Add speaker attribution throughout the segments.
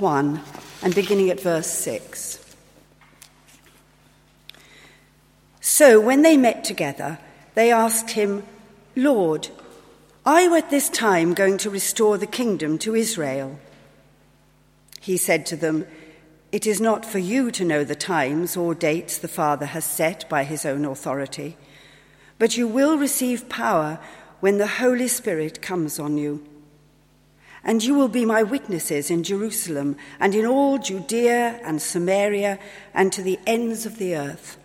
Speaker 1: 1 and beginning at verse 6. So when they met together, they asked him, Lord, are you at this time going to restore the kingdom to Israel? He said to them, It is not for you to know the times or dates the Father has set by his own authority, but you will receive power when the Holy Spirit comes on you. And you will be my witnesses in Jerusalem and in all Judea and Samaria and to the ends of the earth.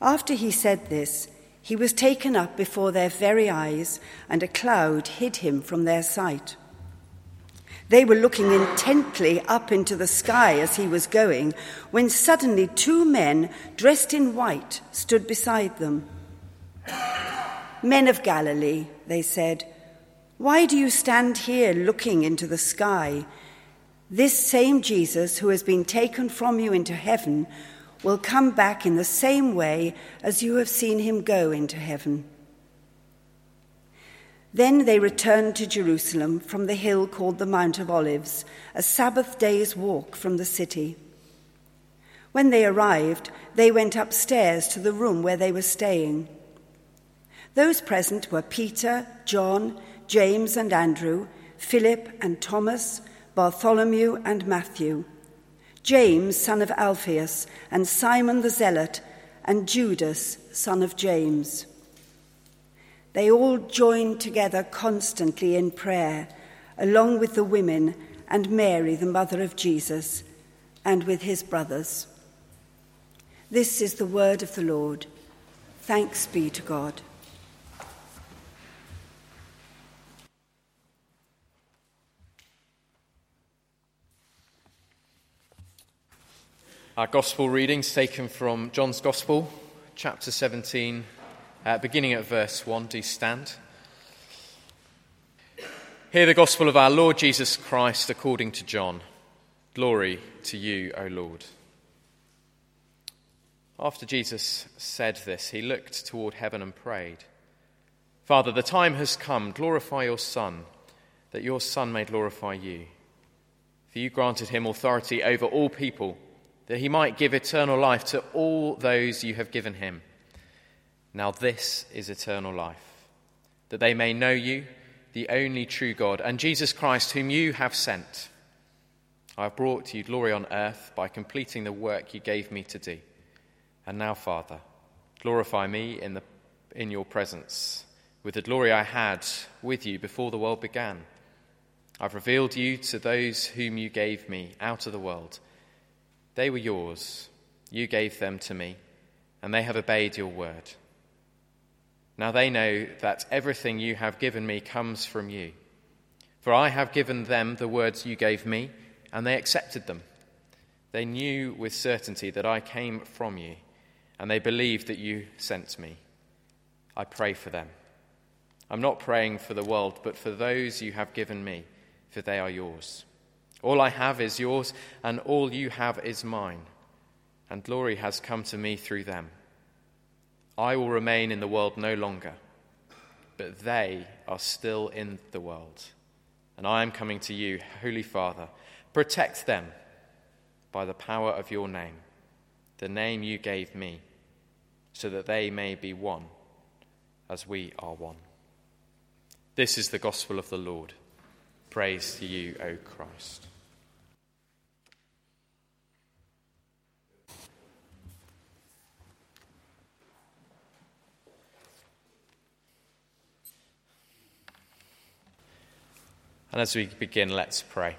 Speaker 1: After he said this, he was taken up before their very eyes, and a cloud hid him from their sight. They were looking intently up into the sky as he was going, when suddenly two men dressed in white stood beside them. Men of Galilee, they said, why do you stand here looking into the sky? This same Jesus who has been taken from you into heaven will come back in the same way as you have seen him go into heaven. Then they returned to Jerusalem from the hill called the Mount of Olives, a Sabbath day's walk from the city. When they arrived, they went upstairs to the room where they were staying. Those present were Peter, John, James and Andrew, Philip and Thomas, Bartholomew and Matthew James, son of Alphaeus, and Simon the Zealot, and Judas, son of James. They all joined together constantly in prayer, along with the women and Mary, the mother of Jesus, and with his brothers. This is the word of the Lord. Thanks be to God.
Speaker 2: Our gospel readings taken from John's Gospel, chapter 17, uh, beginning at verse 1. Do stand. Hear the gospel of our Lord Jesus Christ according to John. Glory to you, O Lord. After Jesus said this, he looked toward heaven and prayed Father, the time has come. Glorify your Son, that your Son may glorify you. For you granted him authority over all people that he might give eternal life to all those you have given him. Now, this is eternal life, that they may know you, the only true God, and Jesus Christ, whom you have sent. I have brought to you glory on earth by completing the work you gave me to do. And now, Father, glorify me in, the, in your presence with the glory I had with you before the world began. I've revealed you to those whom you gave me out of the world. They were yours. You gave them to me, and they have obeyed your word. Now they know that everything you have given me comes from you. For I have given them the words you gave me, and they accepted them. They knew with certainty that I came from you, and they believed that you sent me. I pray for them. I'm not praying for the world, but for those you have given me, for they are yours. All I have is yours, and all you have is mine, and glory has come to me through them. I will remain in the world no longer, but they are still in the world. And I am coming to you, Holy Father. Protect them by the power of your name, the name you gave me, so that they may be one as we are one. This is the gospel of the Lord. Praise to you, O Christ. And as we begin, let's pray.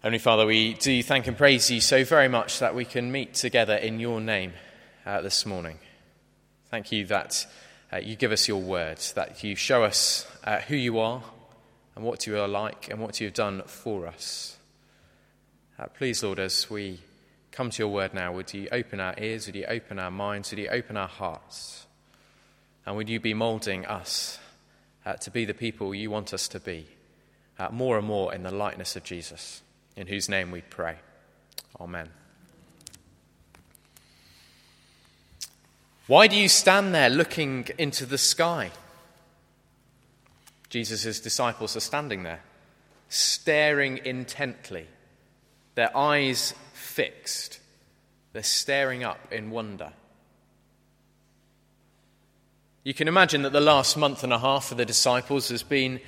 Speaker 2: Heavenly Father, we do thank and praise you so very much that we can meet together in your name uh, this morning. Thank you that uh, you give us your word, that you show us uh, who you are and what you are like and what you have done for us. Uh, please, Lord, as we come to your word now, would you open our ears, would you open our minds, would you open our hearts? And would you be molding us uh, to be the people you want us to be, uh, more and more in the likeness of Jesus, in whose name we pray. Amen. Why do you stand there looking into the sky? Jesus' disciples are standing there, staring intently, their eyes fixed. They're staring up in wonder. You can imagine that the last month and a half for the disciples has been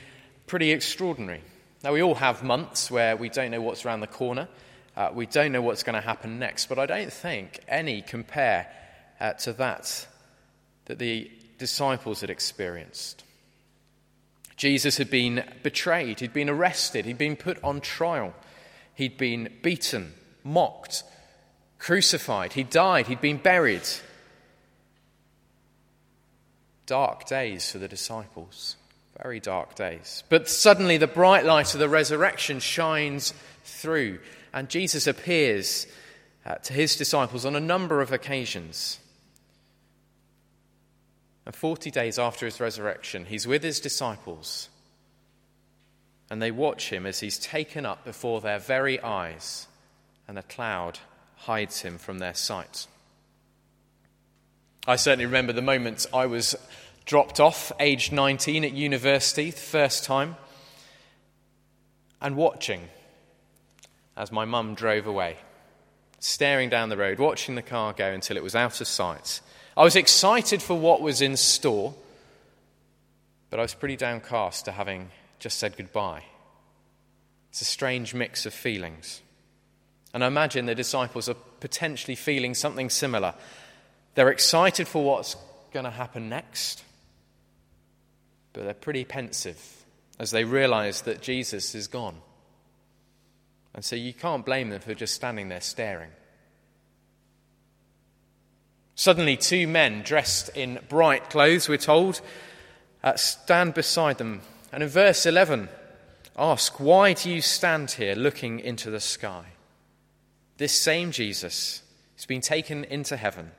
Speaker 2: pretty extraordinary. Now, we all have months where we don't know what's around the corner, uh, we don't know what's going to happen next, but I don't think any compare uh, to that that the disciples had experienced. Jesus had been betrayed, he'd been arrested, he'd been put on trial, he'd been beaten, mocked, crucified, he died, he'd been buried. Dark days for the disciples, very dark days. But suddenly the bright light of the resurrection shines through, and Jesus appears uh, to his disciples on a number of occasions. And 40 days after his resurrection, he's with his disciples, and they watch him as he's taken up before their very eyes, and a cloud hides him from their sight. I certainly remember the moment I was dropped off, aged 19, at university, the first time, and watching as my mum drove away, staring down the road, watching the car go until it was out of sight. I was excited for what was in store, but I was pretty downcast to having just said goodbye. It's a strange mix of feelings. And I imagine the disciples are potentially feeling something similar. They're excited for what's going to happen next, but they're pretty pensive as they realize that Jesus is gone. And so you can't blame them for just standing there staring. Suddenly, two men dressed in bright clothes, we're told, uh, stand beside them. And in verse 11, ask, Why do you stand here looking into the sky? This same Jesus who's been taken into heaven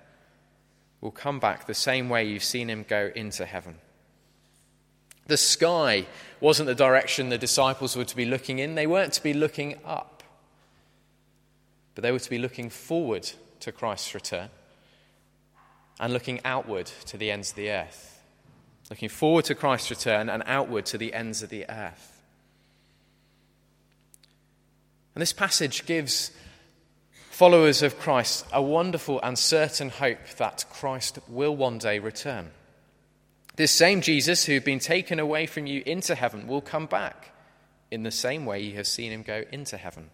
Speaker 2: will come back the same way you've seen him go into heaven. The sky wasn't the direction the disciples were to be looking in, they weren't to be looking up, but they were to be looking forward to Christ's return and looking outward to the ends of the earth. Looking forward to Christ's return and outward to the ends of the earth. And this passage gives followers of Christ a wonderful and certain hope that Christ will one day return. This same Jesus who had been taken away from you into heaven will come back in the same way you have seen him go into heaven.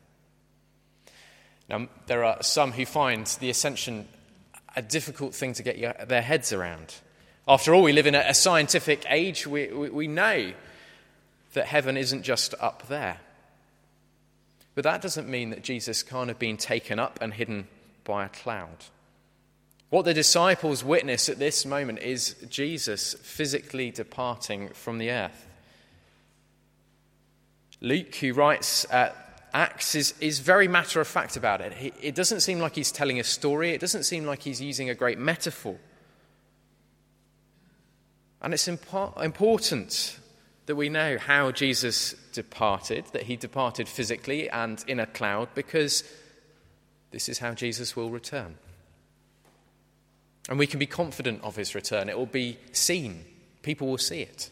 Speaker 2: Now, there are some who find the ascension a difficult thing to get their heads around. After all, we live in a scientific age. We, we, we know that heaven isn't just up there. But that doesn't mean that Jesus can't have been taken up and hidden by a cloud. What the disciples witness at this moment is Jesus physically departing from the earth. Luke, who writes uh, Acts, is, is very matter of fact about it. He, it doesn't seem like he's telling a story, it doesn't seem like he's using a great metaphor. And it's impo- important that we know how Jesus departed, that he departed physically and in a cloud, because this is how Jesus will return. And we can be confident of his return. It will be seen, people will see it,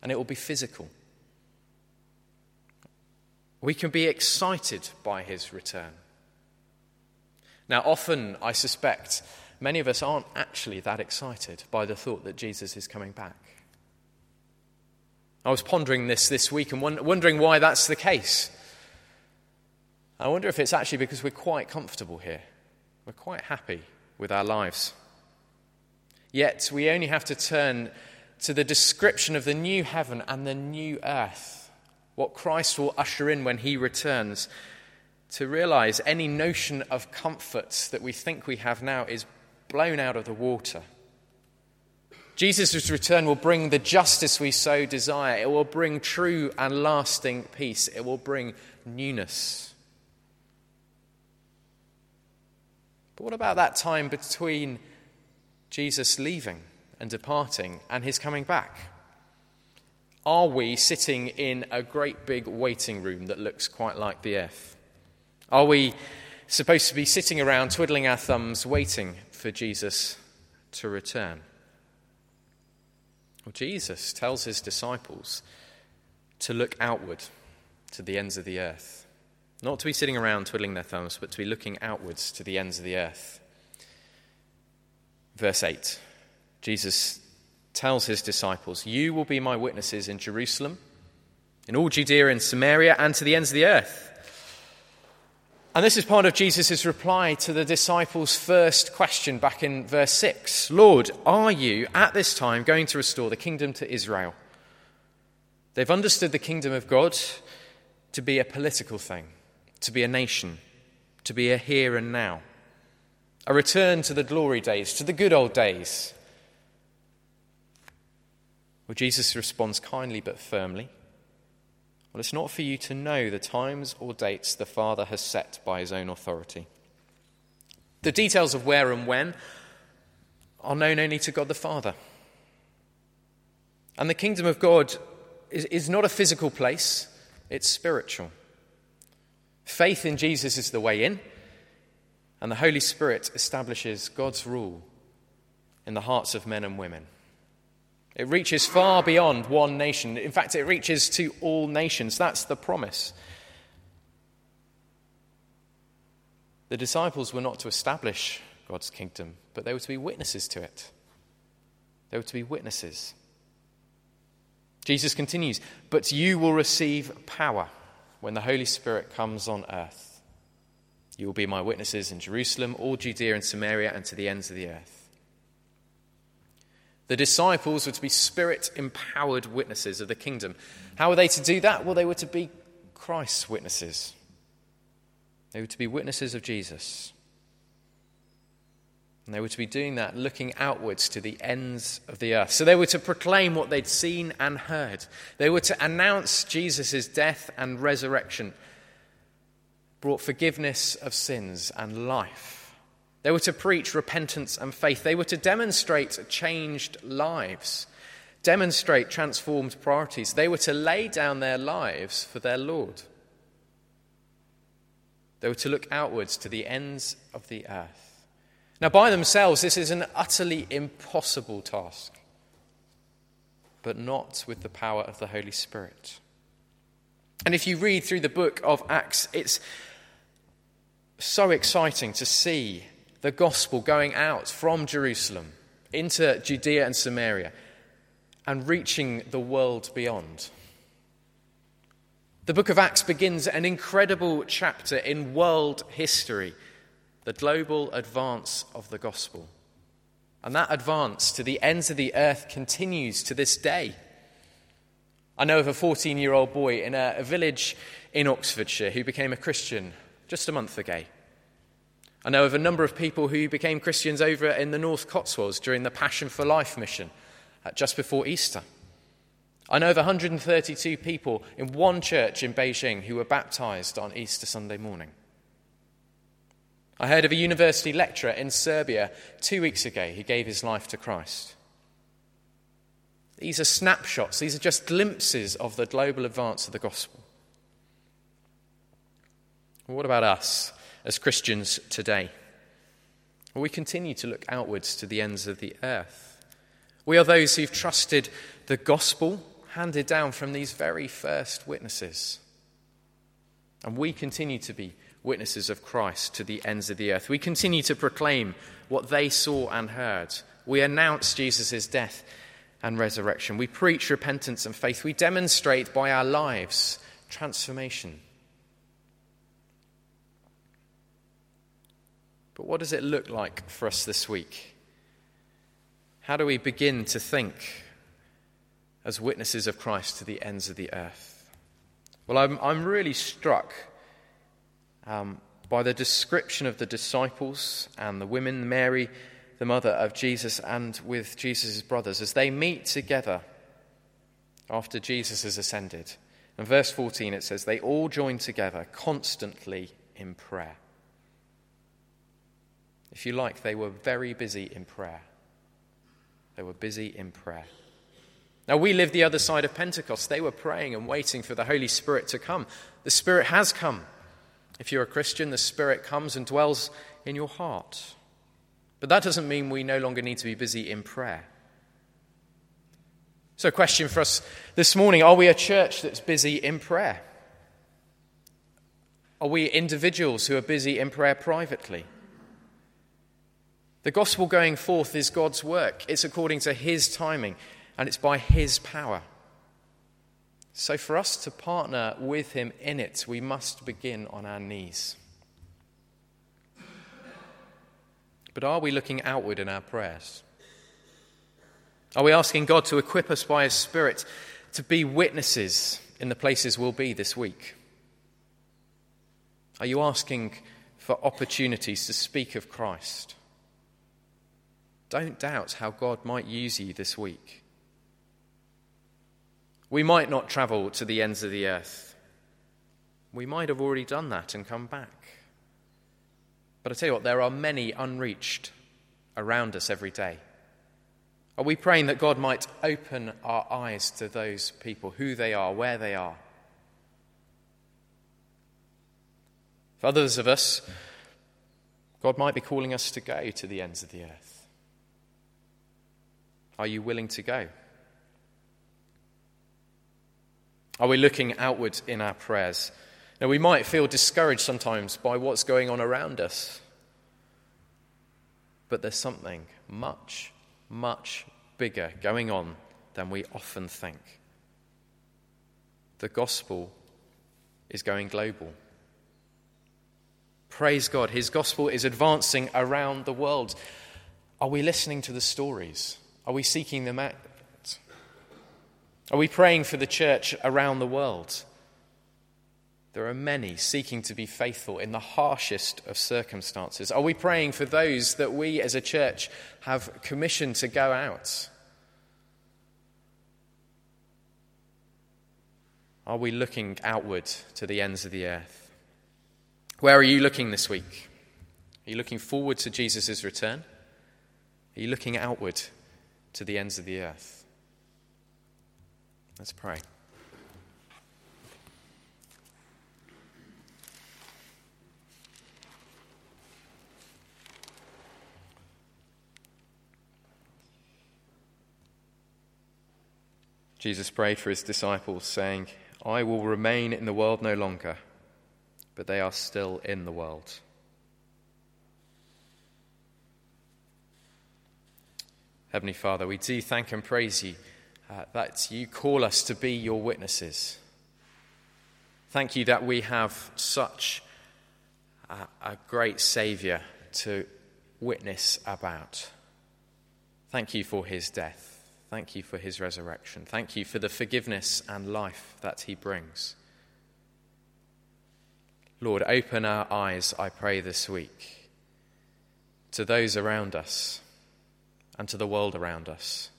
Speaker 2: and it will be physical. We can be excited by his return. Now, often I suspect many of us aren't actually that excited by the thought that Jesus is coming back. I was pondering this this week and wondering why that's the case. I wonder if it's actually because we're quite comfortable here. We're quite happy with our lives. Yet we only have to turn to the description of the new heaven and the new earth, what Christ will usher in when he returns, to realize any notion of comfort that we think we have now is blown out of the water. Jesus' return will bring the justice we so desire. It will bring true and lasting peace. It will bring newness. But what about that time between Jesus leaving and departing and his coming back? Are we sitting in a great big waiting room that looks quite like the earth? Are we supposed to be sitting around twiddling our thumbs waiting for Jesus to return? Well, Jesus tells his disciples to look outward to the ends of the earth. Not to be sitting around twiddling their thumbs, but to be looking outwards to the ends of the earth. Verse 8 Jesus tells his disciples, You will be my witnesses in Jerusalem, in all Judea and Samaria, and to the ends of the earth. And this is part of Jesus' reply to the disciples' first question back in verse 6 Lord, are you at this time going to restore the kingdom to Israel? They've understood the kingdom of God to be a political thing, to be a nation, to be a here and now, a return to the glory days, to the good old days. Well, Jesus responds kindly but firmly. It's not for you to know the times or dates the Father has set by his own authority. The details of where and when are known only to God the Father. And the kingdom of God is, is not a physical place, it's spiritual. Faith in Jesus is the way in, and the Holy Spirit establishes God's rule in the hearts of men and women. It reaches far beyond one nation. In fact, it reaches to all nations. That's the promise. The disciples were not to establish God's kingdom, but they were to be witnesses to it. They were to be witnesses. Jesus continues, But you will receive power when the Holy Spirit comes on earth. You will be my witnesses in Jerusalem, all Judea and Samaria, and to the ends of the earth. The disciples were to be spirit empowered witnesses of the kingdom. How were they to do that? Well, they were to be Christ's witnesses, they were to be witnesses of Jesus. And they were to be doing that looking outwards to the ends of the earth. So they were to proclaim what they'd seen and heard. They were to announce Jesus' death and resurrection, brought forgiveness of sins and life. They were to preach repentance and faith. They were to demonstrate changed lives, demonstrate transformed priorities. They were to lay down their lives for their Lord. They were to look outwards to the ends of the earth. Now, by themselves, this is an utterly impossible task, but not with the power of the Holy Spirit. And if you read through the book of Acts, it's so exciting to see the gospel going out from Jerusalem into Judea and Samaria and reaching the world beyond. The book of Acts begins an incredible chapter in world history, the global advance of the gospel. And that advance to the ends of the earth continues to this day. I know of a 14 year old boy in a, a, village in Oxfordshire who became a Christian just a month ago. I know of a number of people who became Christians over in the North Cotswolds during the Passion for Life mission uh, just before Easter. I know of 132 people in one church in Beijing who were baptized on Easter Sunday morning. I heard of a university lecturer in Serbia two weeks ago who gave his life to Christ. These are snapshots, these are just glimpses of the global advance of the gospel. What about us? As Christians today? Well, we continue to look outwards to the ends of the earth. We are those who've trusted the gospel handed down from these very first witnesses. And we continue to be witnesses of Christ to the ends of the earth. We continue to proclaim what they saw and heard. We announce Jesus' death and resurrection. We preach repentance and faith. We demonstrate by our lives transformation But what does it look like for us this week? How do we begin to think as witnesses of Christ to the ends of the earth? Well, I'm, I'm really struck um, by the description of the disciples and the women, Mary, the mother of Jesus, and with Jesus' brothers, as they meet together after Jesus has ascended. In verse 14, it says, They all join together constantly in prayer. If you like, they were very busy in prayer. They were busy in prayer. Now, we live the other side of Pentecost. They were praying and waiting for the Holy Spirit to come. The Spirit has come. If you're a Christian, the Spirit comes and dwells in your heart. But that doesn't mean we no longer need to be busy in prayer. So, a question for us this morning Are we a church that's busy in prayer? Are we individuals who are busy in prayer privately? The gospel going forth is God's work. It's according to His timing and it's by His power. So, for us to partner with Him in it, we must begin on our knees. But are we looking outward in our prayers? Are we asking God to equip us by His Spirit to be witnesses in the places we'll be this week? Are you asking for opportunities to speak of Christ? Don't doubt how God might use you this week. We might not travel to the ends of the earth. We might have already done that and come back. But I tell you what, there are many unreached around us every day. Are we praying that God might open our eyes to those people, who they are, where they are? For others of us, God might be calling us to go to the ends of the earth. Are you willing to go? Are we looking outward in our prayers? Now, we might feel discouraged sometimes by what's going on around us, but there's something much, much bigger going on than we often think. The gospel is going global. Praise God, His gospel is advancing around the world. Are we listening to the stories? Are we seeking them out? Are we praying for the church around the world? There are many seeking to be faithful in the harshest of circumstances. Are we praying for those that we as a church have commissioned to go out? Are we looking outward to the ends of the earth? Where are you looking this week? Are you looking forward to Jesus' return? Are you looking outward to the ends of the earth? Let's pray. Jesus prayed for his disciples, saying, I will remain in the world no longer, but they are still in the world. Heavenly Father, we do thank and praise you uh, that you call us to be your witnesses. Thank you that we have such a, a great Saviour to witness about. Thank you for his death. Thank you for his resurrection. Thank you for the forgiveness and life that he brings. Lord, open our eyes, I pray, this week to those around us and to the world around us.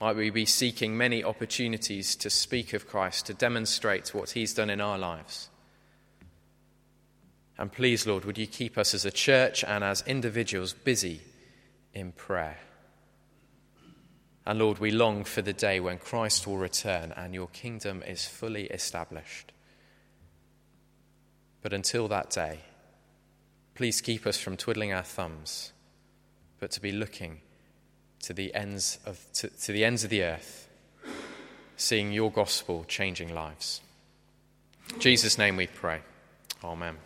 Speaker 2: Might we be seeking many opportunities to speak of Christ, to demonstrate what he's done in our lives. And please, Lord, would you keep us as a church and as individuals busy in prayer? And Lord, we long for the day when Christ will return and your kingdom is fully established. But until that day, please keep us from twiddling our thumbs, but to be looking to the ends of, to, to the, ends of the earth, seeing your gospel changing lives. In Jesus' name we pray. Amen.